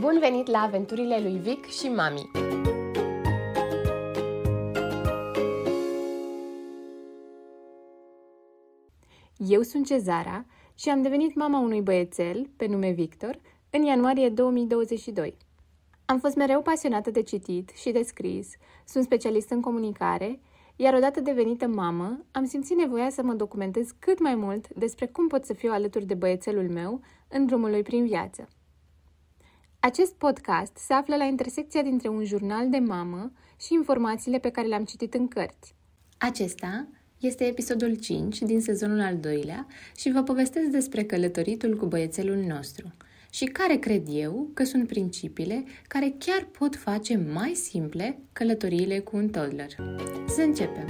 Bun venit la aventurile lui Vic și Mami! Eu sunt Cezara și am devenit mama unui băiețel, pe nume Victor, în ianuarie 2022. Am fost mereu pasionată de citit și de scris, sunt specialist în comunicare, iar odată devenită mamă, am simțit nevoia să mă documentez cât mai mult despre cum pot să fiu alături de băiețelul meu în drumul lui prin viață. Acest podcast se află la intersecția dintre un jurnal de mamă și informațiile pe care le-am citit în cărți. Acesta este episodul 5 din sezonul al doilea și vă povestesc despre călătoritul cu băiețelul nostru și care cred eu că sunt principiile care chiar pot face mai simple călătoriile cu un toddler. Să începem!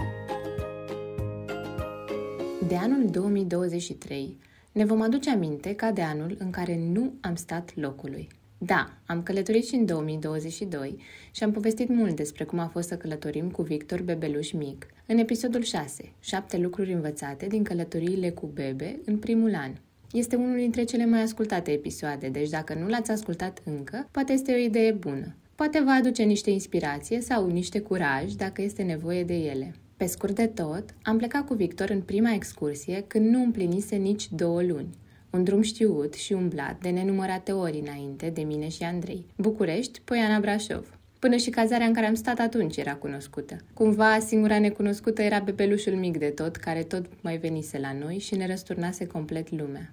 De anul 2023 ne vom aduce aminte ca de anul în care nu am stat locului. Da, am călătorit și în 2022 și am povestit mult despre cum a fost să călătorim cu Victor bebeluș mic, în episodul 6, 7 lucruri învățate din călătoriile cu bebe în primul an. Este unul dintre cele mai ascultate episoade, deci dacă nu l-ați ascultat încă, poate este o idee bună. Poate vă aduce niște inspirație sau niște curaj dacă este nevoie de ele. Pe scurt de tot, am plecat cu Victor în prima excursie când nu împlinise nici două luni. Un drum știut și umblat de nenumărate ori înainte de mine și Andrei. București, Poiana Brașov. Până și cazarea în care am stat atunci era cunoscută. Cumva, singura necunoscută era bebelușul mic de tot, care tot mai venise la noi și ne răsturnase complet lumea.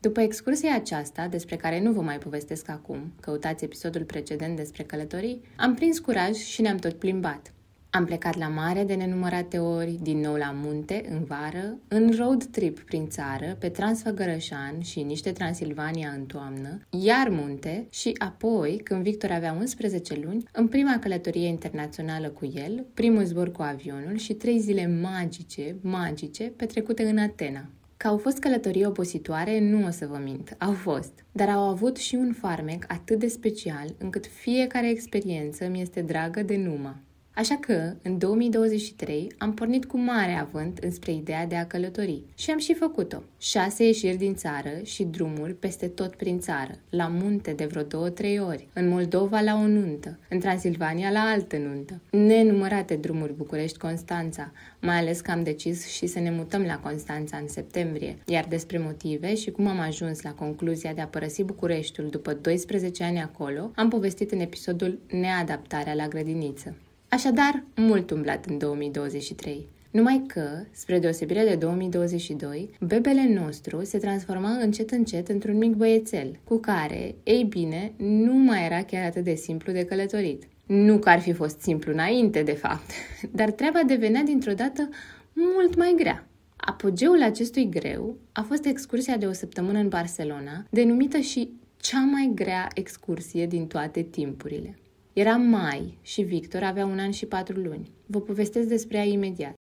După excursia aceasta, despre care nu vă mai povestesc acum, căutați episodul precedent despre călătorii, am prins curaj și ne-am tot plimbat. Am plecat la mare de nenumărate ori, din nou la munte, în vară, în road trip prin țară, pe Transfăgărășan și niște Transilvania în toamnă, iar munte și apoi, când Victor avea 11 luni, în prima călătorie internațională cu el, primul zbor cu avionul și trei zile magice, magice, petrecute în Atena. Că au fost călătorii obositoare, nu o să vă mint, au fost. Dar au avut și un farmec atât de special, încât fiecare experiență mi este dragă de numă. Așa că, în 2023, am pornit cu mare avânt înspre ideea de a călători și am și făcut-o. Șase ieșiri din țară și drumuri peste tot prin țară, la munte de vreo două-trei ori, în Moldova la o nuntă, în Transilvania la altă nuntă, nenumărate drumuri București-Constanța, mai ales că am decis și să ne mutăm la Constanța în septembrie, iar despre motive și cum am ajuns la concluzia de a părăsi Bucureștiul după 12 ani acolo, am povestit în episodul Neadaptarea la grădiniță. Așadar, mult umblat în 2023. Numai că, spre deosebire de 2022, bebele nostru se transforma încet încet într-un mic băiețel, cu care, ei bine, nu mai era chiar atât de simplu de călătorit. Nu că ar fi fost simplu înainte, de fapt, dar treaba devenea dintr-o dată mult mai grea. Apogeul acestui greu a fost excursia de o săptămână în Barcelona, denumită și cea mai grea excursie din toate timpurile. Era mai și Victor avea un an și patru luni. Vă povestesc despre ea imediat.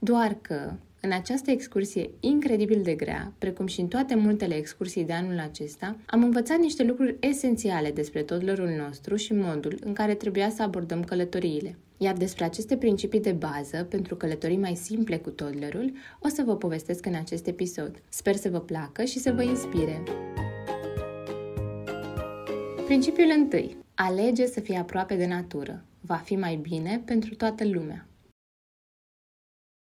Doar că, în această excursie incredibil de grea, precum și în toate multele excursii de anul acesta, am învățat niște lucruri esențiale despre toddlerul nostru și modul în care trebuia să abordăm călătoriile. Iar despre aceste principii de bază pentru călătorii mai simple cu toddlerul, o să vă povestesc în acest episod. Sper să vă placă și să vă inspire. Principiul întâi. Alege să fii aproape de natură. Va fi mai bine pentru toată lumea.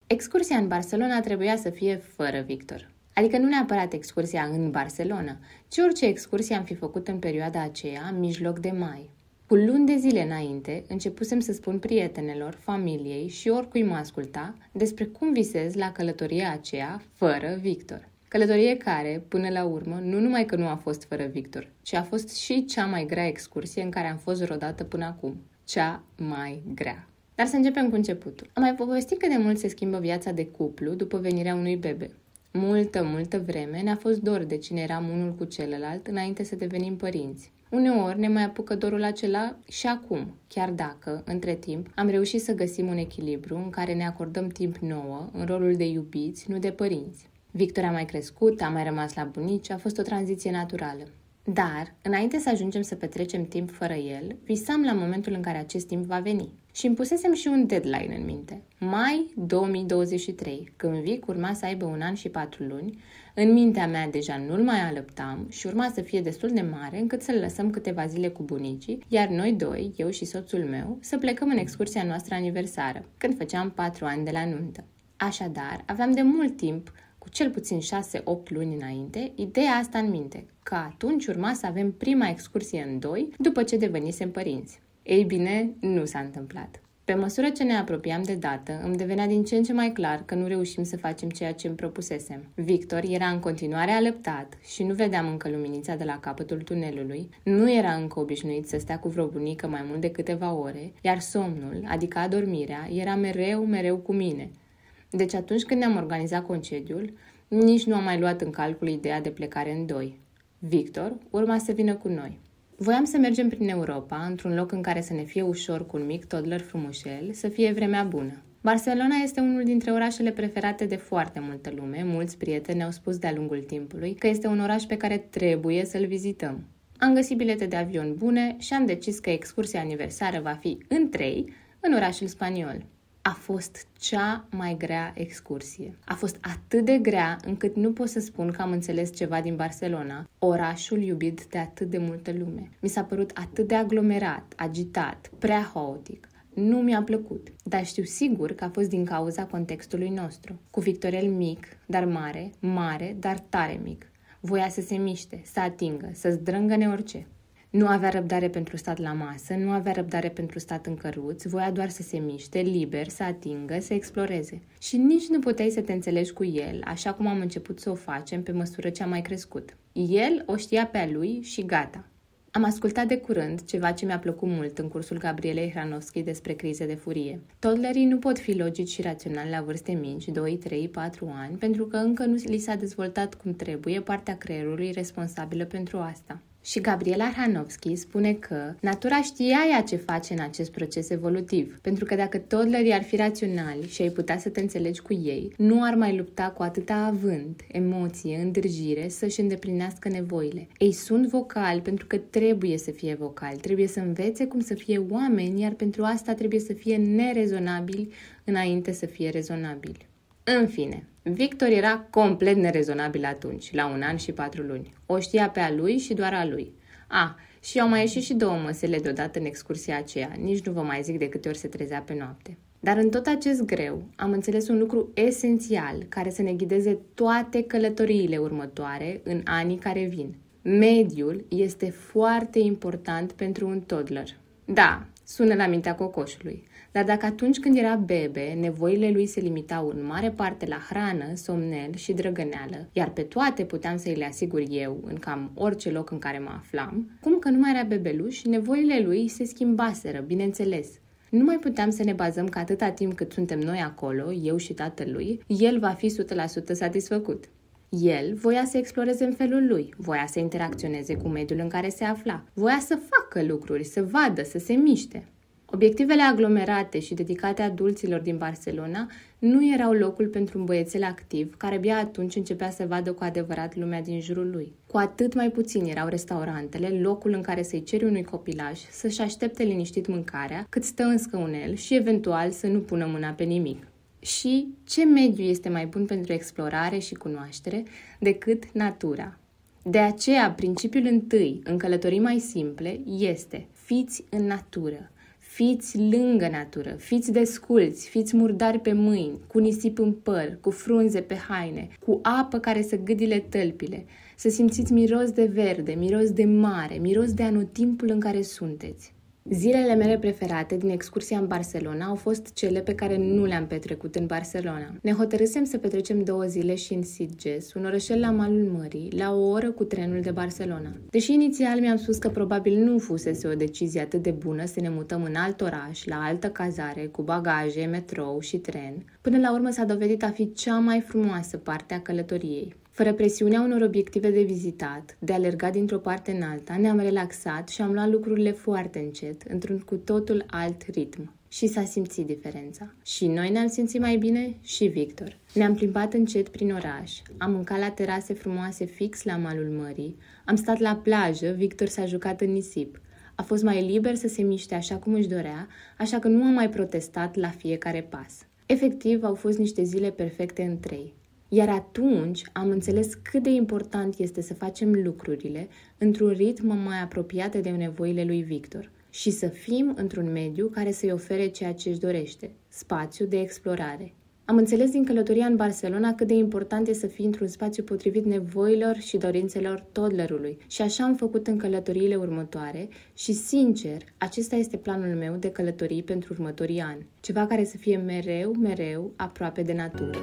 Excursia în Barcelona trebuia să fie fără Victor. Adică nu neapărat excursia în Barcelona, ci orice excursie am fi făcut în perioada aceea, în mijloc de mai. Cu luni de zile înainte, începusem să spun prietenelor, familiei și oricui mă asculta despre cum visez la călătoria aceea fără Victor. Călătorie care, până la urmă, nu numai că nu a fost fără Victor, ci a fost și cea mai grea excursie în care am fost vreodată până acum. Cea mai grea. Dar să începem cu începutul. Am mai povestit cât de mult se schimbă viața de cuplu după venirea unui bebe. Multă, multă vreme ne-a fost dor de cine eram unul cu celălalt înainte să devenim părinți. Uneori ne mai apucă dorul acela și acum, chiar dacă, între timp, am reușit să găsim un echilibru în care ne acordăm timp nouă, în rolul de iubiți, nu de părinți. Victor a mai crescut, a mai rămas la bunici, a fost o tranziție naturală. Dar, înainte să ajungem să petrecem timp fără el, visam la momentul în care acest timp va veni. Și îmi pusesem și un deadline în minte. Mai 2023, când Vic urma să aibă un an și patru luni, în mintea mea deja nu-l mai alăptam și urma să fie destul de mare încât să-l lăsăm câteva zile cu bunicii, iar noi doi, eu și soțul meu, să plecăm în excursia noastră aniversară, când făceam patru ani de la nuntă. Așadar, aveam de mult timp cu cel puțin 6-8 luni înainte, ideea asta în minte, că atunci urma să avem prima excursie în doi după ce devenisem părinți. Ei bine, nu s-a întâmplat. Pe măsură ce ne apropiam de dată, îmi devenea din ce în ce mai clar că nu reușim să facem ceea ce îmi propusesem. Victor era în continuare alăptat și nu vedeam încă luminița de la capătul tunelului, nu era încă obișnuit să stea cu vreo bunică mai mult de câteva ore, iar somnul, adică adormirea, era mereu, mereu cu mine. Deci atunci când ne-am organizat concediul, nici nu am mai luat în calcul ideea de plecare în doi. Victor urma să vină cu noi. Voiam să mergem prin Europa, într-un loc în care să ne fie ușor cu un mic toddler frumușel, să fie vremea bună. Barcelona este unul dintre orașele preferate de foarte multă lume. Mulți prieteni ne-au spus de-a lungul timpului că este un oraș pe care trebuie să-l vizităm. Am găsit bilete de avion bune și am decis că excursia aniversară va fi în trei în orașul spaniol a fost cea mai grea excursie. A fost atât de grea încât nu pot să spun că am înțeles ceva din Barcelona, orașul iubit de atât de multă lume. Mi s-a părut atât de aglomerat, agitat, prea haotic. Nu mi-a plăcut, dar știu sigur că a fost din cauza contextului nostru. Cu Victorel mic, dar mare, mare, dar tare mic. Voia să se miște, să atingă, să zdrângă orice. Nu avea răbdare pentru stat la masă, nu avea răbdare pentru stat în căruț, voia doar să se miște, liber, să atingă, să exploreze. Și nici nu puteai să te înțelegi cu el, așa cum am început să o facem pe măsură ce a mai crescut. El o știa pe a lui și gata. Am ascultat de curând ceva ce mi-a plăcut mult în cursul Gabrielei Hranovski despre crize de furie. Toddlerii nu pot fi logici și raționali la vârste mici, 2, 3, 4 ani, pentru că încă nu li s-a dezvoltat cum trebuie partea creierului responsabilă pentru asta. Și Gabriela Hanovski spune că natura știa ea ce face în acest proces evolutiv, pentru că dacă toddlerii ar fi raționali și ai putea să te înțelegi cu ei, nu ar mai lupta cu atâta avânt, emoție, îndrăgire să-și îndeplinească nevoile. Ei sunt vocali pentru că trebuie să fie vocali, trebuie să învețe cum să fie oameni, iar pentru asta trebuie să fie nerezonabili înainte să fie rezonabili. În fine, Victor era complet nerezonabil atunci, la un an și patru luni. O știa pe a lui și doar a lui. A, și au mai ieșit și două măsele deodată în excursia aceea, nici nu vă mai zic de câte ori se trezea pe noapte. Dar în tot acest greu am înțeles un lucru esențial care să ne ghideze toate călătoriile următoare în anii care vin. Mediul este foarte important pentru un toddler. Da, sună la mintea cocoșului. Dar dacă atunci când era bebe, nevoile lui se limitau în mare parte la hrană, somnel și drăgăneală, iar pe toate puteam să-i le asigur eu în cam orice loc în care mă aflam, cum că nu mai era bebeluș, nevoile lui se schimbaseră, bineînțeles. Nu mai puteam să ne bazăm că atâta timp cât suntem noi acolo, eu și tatălui, el va fi 100% satisfăcut. El voia să exploreze în felul lui, voia să interacționeze cu mediul în care se afla, voia să facă lucruri, să vadă, să se miște. Obiectivele aglomerate și dedicate adulților din Barcelona nu erau locul pentru un băiețel activ, care abia atunci începea să vadă cu adevărat lumea din jurul lui. Cu atât mai puțin erau restaurantele, locul în care să-i ceri unui copilaj să-și aștepte liniștit mâncarea, cât stă în scăunel și eventual să nu pună mâna pe nimic. Și ce mediu este mai bun pentru explorare și cunoaștere decât natura? De aceea, principiul întâi în călătorii mai simple este fiți în natură. Fiți lângă natură, fiți desculți, fiți murdari pe mâini, cu nisip în păr, cu frunze pe haine, cu apă care să gâdile tălpile, să simțiți miros de verde, miros de mare, miros de anotimpul în care sunteți. Zilele mele preferate din excursia în Barcelona au fost cele pe care nu le-am petrecut în Barcelona. Ne hotărâsem să petrecem două zile și în Sitges, un orășel la malul mării, la o oră cu trenul de Barcelona. Deși inițial mi-am spus că probabil nu fusese o decizie atât de bună să ne mutăm în alt oraș, la altă cazare, cu bagaje, metrou și tren, până la urmă s-a dovedit a fi cea mai frumoasă parte a călătoriei. Fără presiunea unor obiective de vizitat, de alergat dintr-o parte în alta, ne-am relaxat și am luat lucrurile foarte încet, într-un cu totul alt ritm. Și s-a simțit diferența. Și noi ne-am simțit mai bine și Victor. Ne-am plimbat încet prin oraș, am mâncat la terase frumoase fix la malul mării, am stat la plajă, Victor s-a jucat în nisip, A fost mai liber să se miște așa cum își dorea, așa că nu a mai protestat la fiecare pas. Efectiv, au fost niște zile perfecte în trei. Iar atunci am înțeles cât de important este să facem lucrurile într-un ritm mai apropiat de nevoile lui Victor și să fim într-un mediu care să-i ofere ceea ce își dorește, spațiu de explorare. Am înțeles din călătoria în Barcelona cât de important e să fii într-un spațiu potrivit nevoilor și dorințelor toddlerului și așa am făcut în călătoriile următoare și, sincer, acesta este planul meu de călătorii pentru următorii ani. Ceva care să fie mereu, mereu aproape de natură.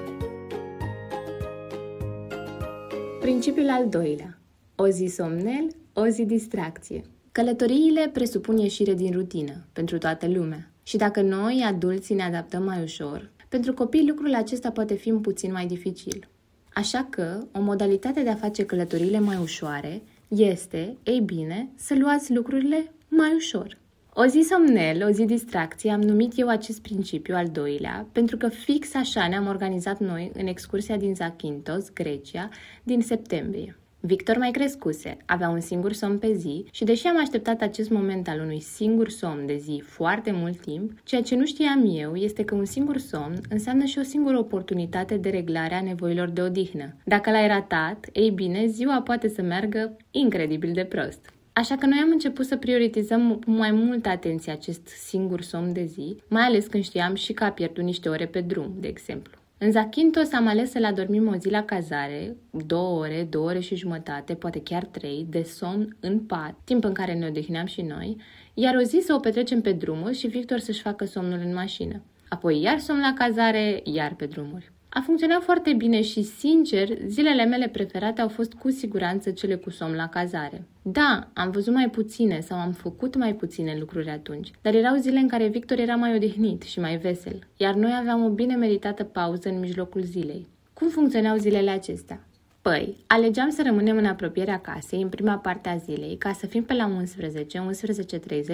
Principiul al doilea. O zi somnel, o zi distracție. Călătoriile presupun ieșire din rutină pentru toată lumea. Și dacă noi, adulții, ne adaptăm mai ușor, pentru copii lucrul acesta poate fi un puțin mai dificil. Așa că, o modalitate de a face călătoriile mai ușoare este, ei bine, să luați lucrurile mai ușor. O zi somnel, o zi distracție, am numit eu acest principiu al doilea, pentru că fix așa ne-am organizat noi în excursia din Zakynthos, Grecia, din septembrie. Victor mai crescuse, avea un singur somn pe zi și deși am așteptat acest moment al unui singur somn de zi foarte mult timp, ceea ce nu știam eu este că un singur somn înseamnă și o singură oportunitate de reglare a nevoilor de odihnă. Dacă l-ai ratat, ei bine, ziua poate să meargă incredibil de prost. Așa că noi am început să prioritizăm cu mai multă atenție acest singur somn de zi, mai ales când știam și că a pierdut niște ore pe drum, de exemplu. În Zakynthos am ales să-l adormim o zi la cazare, două ore, două ore și jumătate, poate chiar trei, de somn în pat, timp în care ne odihneam și noi, iar o zi să o petrecem pe drumuri și Victor să-și facă somnul în mașină. Apoi iar somn la cazare, iar pe drumuri. A funcționat foarte bine și, sincer, zilele mele preferate au fost cu siguranță cele cu somn la cazare. Da, am văzut mai puține sau am făcut mai puține lucruri atunci, dar erau zile în care Victor era mai odihnit și mai vesel, iar noi aveam o bine meritată pauză în mijlocul zilei. Cum funcționau zilele acestea? Păi, alegeam să rămânem în apropierea casei în prima parte a zilei, ca să fim pe la 11,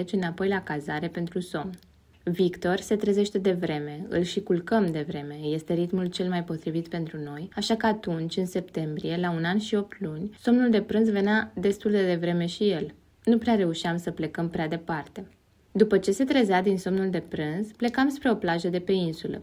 11.30 înapoi la cazare pentru somn. Victor se trezește de vreme, îl și culcăm de vreme, este ritmul cel mai potrivit pentru noi, așa că atunci, în septembrie, la un an și opt luni, somnul de prânz venea destul de devreme și el. Nu prea reușeam să plecăm prea departe. După ce se trezea din somnul de prânz, plecam spre o plajă de pe insulă,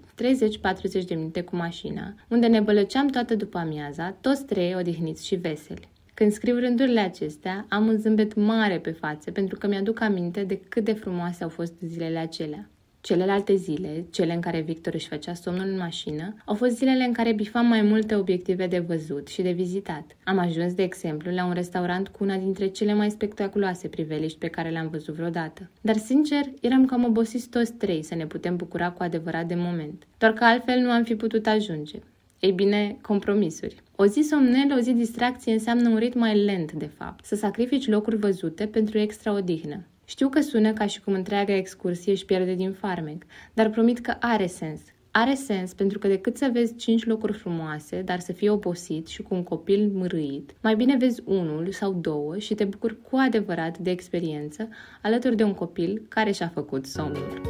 30-40 de minute cu mașina, unde ne bălăceam toată după amiaza, toți trei odihniți și veseli. Când scriu rândurile acestea, am un zâmbet mare pe față pentru că mi-aduc aminte de cât de frumoase au fost zilele acelea. Celelalte zile, cele în care Victor își făcea somnul în mașină, au fost zilele în care bifam mai multe obiective de văzut și de vizitat. Am ajuns, de exemplu, la un restaurant cu una dintre cele mai spectaculoase priveliști pe care le-am văzut vreodată. Dar, sincer, eram cam obosiți toți trei să ne putem bucura cu adevărat de moment. Doar că altfel nu am fi putut ajunge. Ei bine, compromisuri. O zi somnel, o zi distracție înseamnă un ritm mai lent, de fapt. Să sacrifici locuri văzute pentru extra odihnă. Știu că sună ca și cum întreaga excursie își pierde din farmec, dar promit că are sens. Are sens pentru că decât să vezi cinci locuri frumoase, dar să fii obosit și cu un copil mârâit, mai bine vezi unul sau două și te bucuri cu adevărat de experiență alături de un copil care și-a făcut somnul.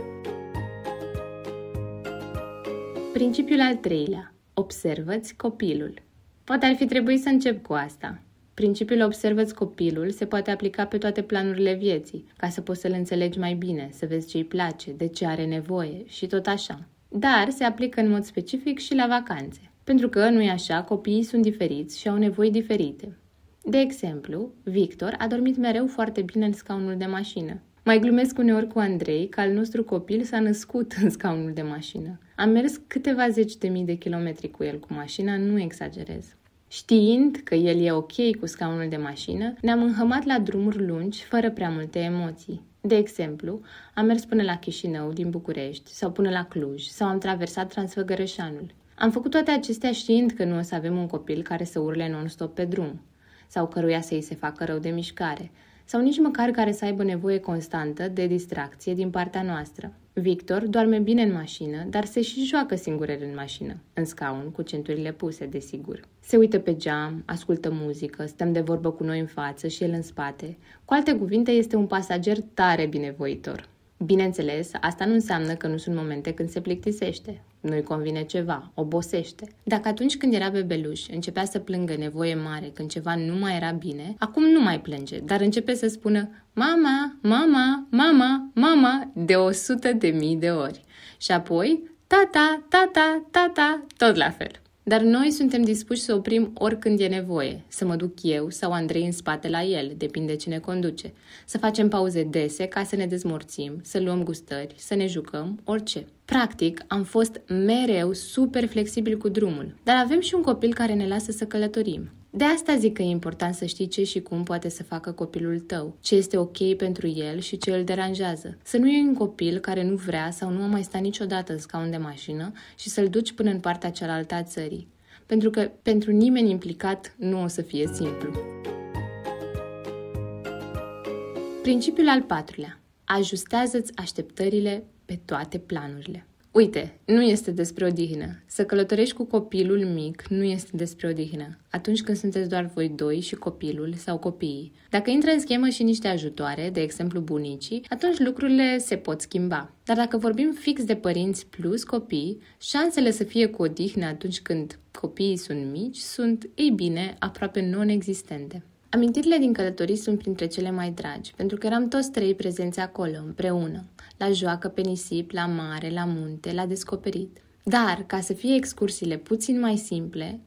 Principiul al treilea. Observă-ți copilul. Poate ar fi trebuit să încep cu asta. Principiul observă copilul se poate aplica pe toate planurile vieții, ca să poți să-l înțelegi mai bine, să vezi ce îi place, de ce are nevoie și tot așa. Dar se aplică în mod specific și la vacanțe. Pentru că, nu-i așa, copiii sunt diferiți și au nevoi diferite. De exemplu, Victor a dormit mereu foarte bine în scaunul de mașină. Mai glumesc uneori cu Andrei că al nostru copil s-a născut în scaunul de mașină. Am mers câteva zeci de mii de kilometri cu el cu mașina, nu exagerez. Știind că el e ok cu scaunul de mașină, ne-am înhămat la drumuri lungi, fără prea multe emoții. De exemplu, am mers până la Chișinău din București sau până la Cluj sau am traversat Transfăgărășanul. Am făcut toate acestea știind că nu o să avem un copil care să urle non-stop pe drum sau căruia să îi se facă rău de mișcare sau nici măcar care să aibă nevoie constantă de distracție din partea noastră. Victor doarme bine în mașină, dar se și joacă singur în mașină, în scaun, cu centurile puse, desigur. Se uită pe geam, ascultă muzică, stăm de vorbă cu noi în față și el în spate. Cu alte cuvinte, este un pasager tare binevoitor. Bineînțeles, asta nu înseamnă că nu sunt momente când se plictisește, nu-i convine ceva, obosește. Dacă atunci când era bebeluș începea să plângă nevoie mare când ceva nu mai era bine, acum nu mai plânge, dar începe să spună mama, mama, mama, mama de o sută de mii de ori. Și apoi tata, tata, tata, tot la fel. Dar noi suntem dispuși să oprim oricând e nevoie, să mă duc eu sau Andrei în spate la el, depinde cine conduce, să facem pauze dese ca să ne dezmorțim, să luăm gustări, să ne jucăm, orice. Practic, am fost mereu super flexibil cu drumul, dar avem și un copil care ne lasă să călătorim. De asta zic că e important să știi ce și cum poate să facă copilul tău, ce este ok pentru el și ce îl deranjează. Să nu iei un copil care nu vrea sau nu a mai stat niciodată în scaun de mașină și să-l duci până în partea cealaltă a țării. Pentru că pentru nimeni implicat nu o să fie simplu. Principiul al patrulea. Ajustează-ți așteptările pe toate planurile. Uite, nu este despre odihnă. Să călătorești cu copilul mic nu este despre odihnă. Atunci când sunteți doar voi doi și copilul sau copiii. Dacă intră în schemă și niște ajutoare, de exemplu bunicii, atunci lucrurile se pot schimba. Dar dacă vorbim fix de părinți plus copii, șansele să fie cu odihnă atunci când copiii sunt mici sunt, ei bine, aproape non-existente. Amintirile din călătorii sunt printre cele mai dragi, pentru că eram toți trei prezenți acolo, împreună, la joacă pe nisip, la mare, la munte, la descoperit. Dar, ca să fie excursiile puțin mai simple,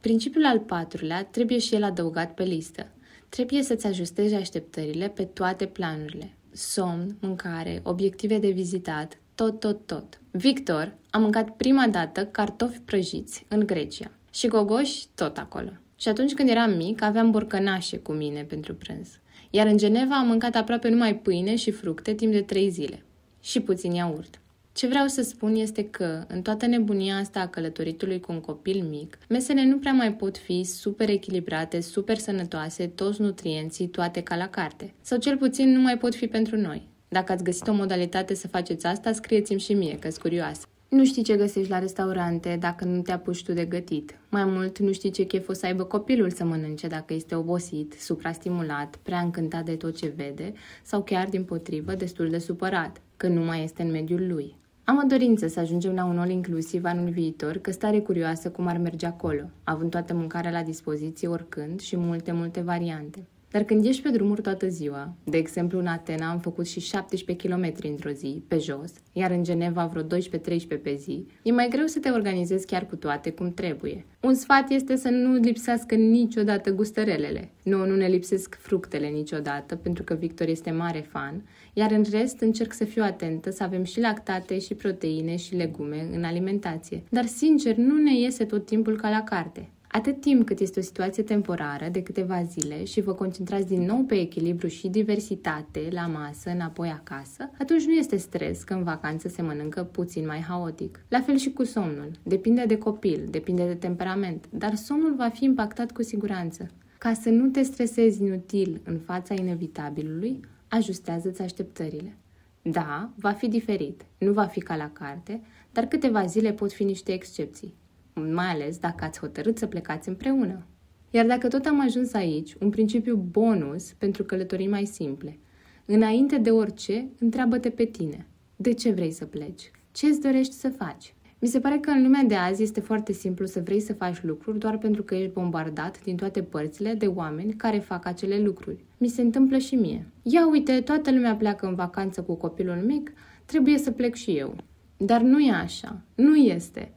principiul al patrulea trebuie și el adăugat pe listă. Trebuie să-ți ajustezi așteptările pe toate planurile. Somn, mâncare, obiective de vizitat, tot, tot, tot. Victor a mâncat prima dată cartofi prăjiți în Grecia și gogoși tot acolo. Și atunci când eram mic, aveam borcănașe cu mine pentru prânz. Iar în Geneva am mâncat aproape numai pâine și fructe timp de trei zile. Și puțin iaurt. Ce vreau să spun este că, în toată nebunia asta a călătoritului cu un copil mic, mesele nu prea mai pot fi super echilibrate, super sănătoase, toți nutrienții, toate ca la carte. Sau cel puțin nu mai pot fi pentru noi. Dacă ați găsit o modalitate să faceți asta, scrieți-mi și mie, că-s curioasă. Nu știi ce găsești la restaurante dacă nu te apuci tu de gătit. Mai mult, nu știi ce chef o să aibă copilul să mănânce dacă este obosit, suprastimulat, prea încântat de tot ce vede sau chiar, din potrivă, destul de supărat, că nu mai este în mediul lui. Am o dorință să ajungem la un all inclusiv anul viitor, că stare curioasă cum ar merge acolo, având toată mâncarea la dispoziție oricând și multe, multe variante. Dar când ești pe drumuri toată ziua, de exemplu în Atena am făcut și 17 km într-o zi, pe jos, iar în Geneva vreo 12-13 pe zi, e mai greu să te organizezi chiar cu toate cum trebuie. Un sfat este să nu lipsească niciodată gustărelele. Nu, nu ne lipsesc fructele niciodată, pentru că Victor este mare fan, iar în rest încerc să fiu atentă să avem și lactate, și proteine, și legume în alimentație. Dar, sincer, nu ne iese tot timpul ca la carte. Atât timp cât este o situație temporară de câteva zile și vă concentrați din nou pe echilibru și diversitate la masă, înapoi acasă, atunci nu este stres că în vacanță se mănâncă puțin mai haotic. La fel și cu somnul. Depinde de copil, depinde de temperament, dar somnul va fi impactat cu siguranță. Ca să nu te stresezi inutil în fața inevitabilului, ajustează-ți așteptările. Da, va fi diferit, nu va fi ca la carte, dar câteva zile pot fi niște excepții mai ales dacă ați hotărât să plecați împreună. Iar dacă tot am ajuns aici, un principiu bonus pentru călătorii mai simple. Înainte de orice, întreabă-te pe tine. De ce vrei să pleci? Ce îți dorești să faci? Mi se pare că în lumea de azi este foarte simplu să vrei să faci lucruri doar pentru că ești bombardat din toate părțile de oameni care fac acele lucruri. Mi se întâmplă și mie. Ia uite, toată lumea pleacă în vacanță cu copilul mic, trebuie să plec și eu. Dar nu e așa. Nu este.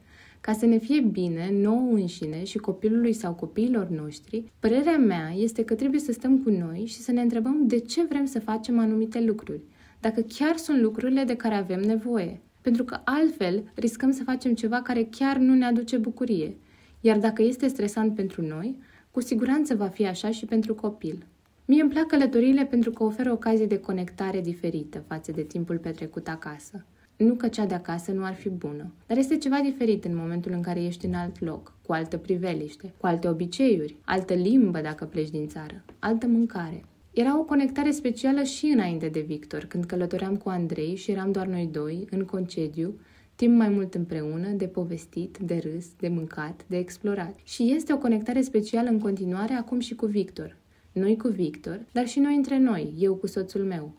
Ca să ne fie bine, nouă înșine și copilului sau copiilor noștri, părerea mea este că trebuie să stăm cu noi și să ne întrebăm de ce vrem să facem anumite lucruri, dacă chiar sunt lucrurile de care avem nevoie. Pentru că altfel riscăm să facem ceva care chiar nu ne aduce bucurie. Iar dacă este stresant pentru noi, cu siguranță va fi așa și pentru copil. Mie îmi plac călătoriile pentru că oferă ocazie de conectare diferită față de timpul petrecut acasă. Nu că cea de acasă nu ar fi bună, dar este ceva diferit în momentul în care ești în alt loc, cu altă priveliște, cu alte obiceiuri, altă limbă dacă pleci din țară, altă mâncare. Era o conectare specială și înainte de Victor, când călătoream cu Andrei și eram doar noi doi, în concediu, timp mai mult împreună, de povestit, de râs, de mâncat, de explorat. Și este o conectare specială în continuare acum și cu Victor. Noi cu Victor, dar și noi între noi, eu cu soțul meu.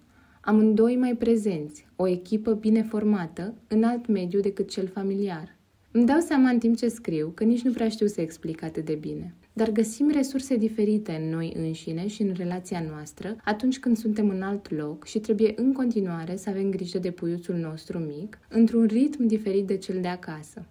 Amândoi mai prezenți, o echipă bine formată, în alt mediu decât cel familiar. Îmi dau seama în timp ce scriu că nici nu prea știu să explic atât de bine. Dar găsim resurse diferite în noi înșine și în relația noastră atunci când suntem în alt loc și trebuie în continuare să avem grijă de puiuțul nostru mic, într-un ritm diferit de cel de acasă.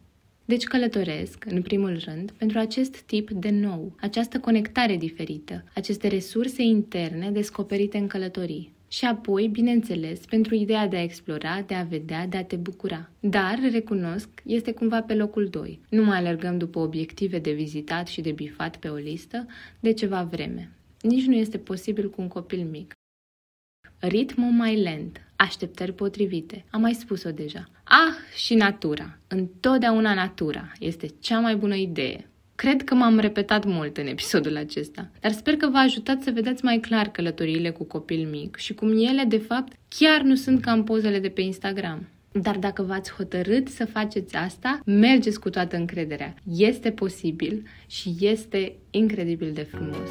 Deci călătoresc, în primul rând, pentru acest tip de nou, această conectare diferită, aceste resurse interne descoperite în călătorii. Și apoi, bineînțeles, pentru ideea de a explora, de a vedea, de a te bucura. Dar, recunosc, este cumva pe locul 2. Nu mai alergăm după obiective de vizitat și de bifat pe o listă de ceva vreme. Nici nu este posibil cu un copil mic. Ritmul mai lent, așteptări potrivite. Am mai spus-o deja. Ah, și natura. Întotdeauna natura este cea mai bună idee. Cred că m-am repetat mult în episodul acesta, dar sper că v-a ajutat să vedeți mai clar călătoriile cu copil mic și cum ele, de fapt, chiar nu sunt ca în pozele de pe Instagram. Dar dacă v-ați hotărât să faceți asta, mergeți cu toată încrederea. Este posibil și este incredibil de frumos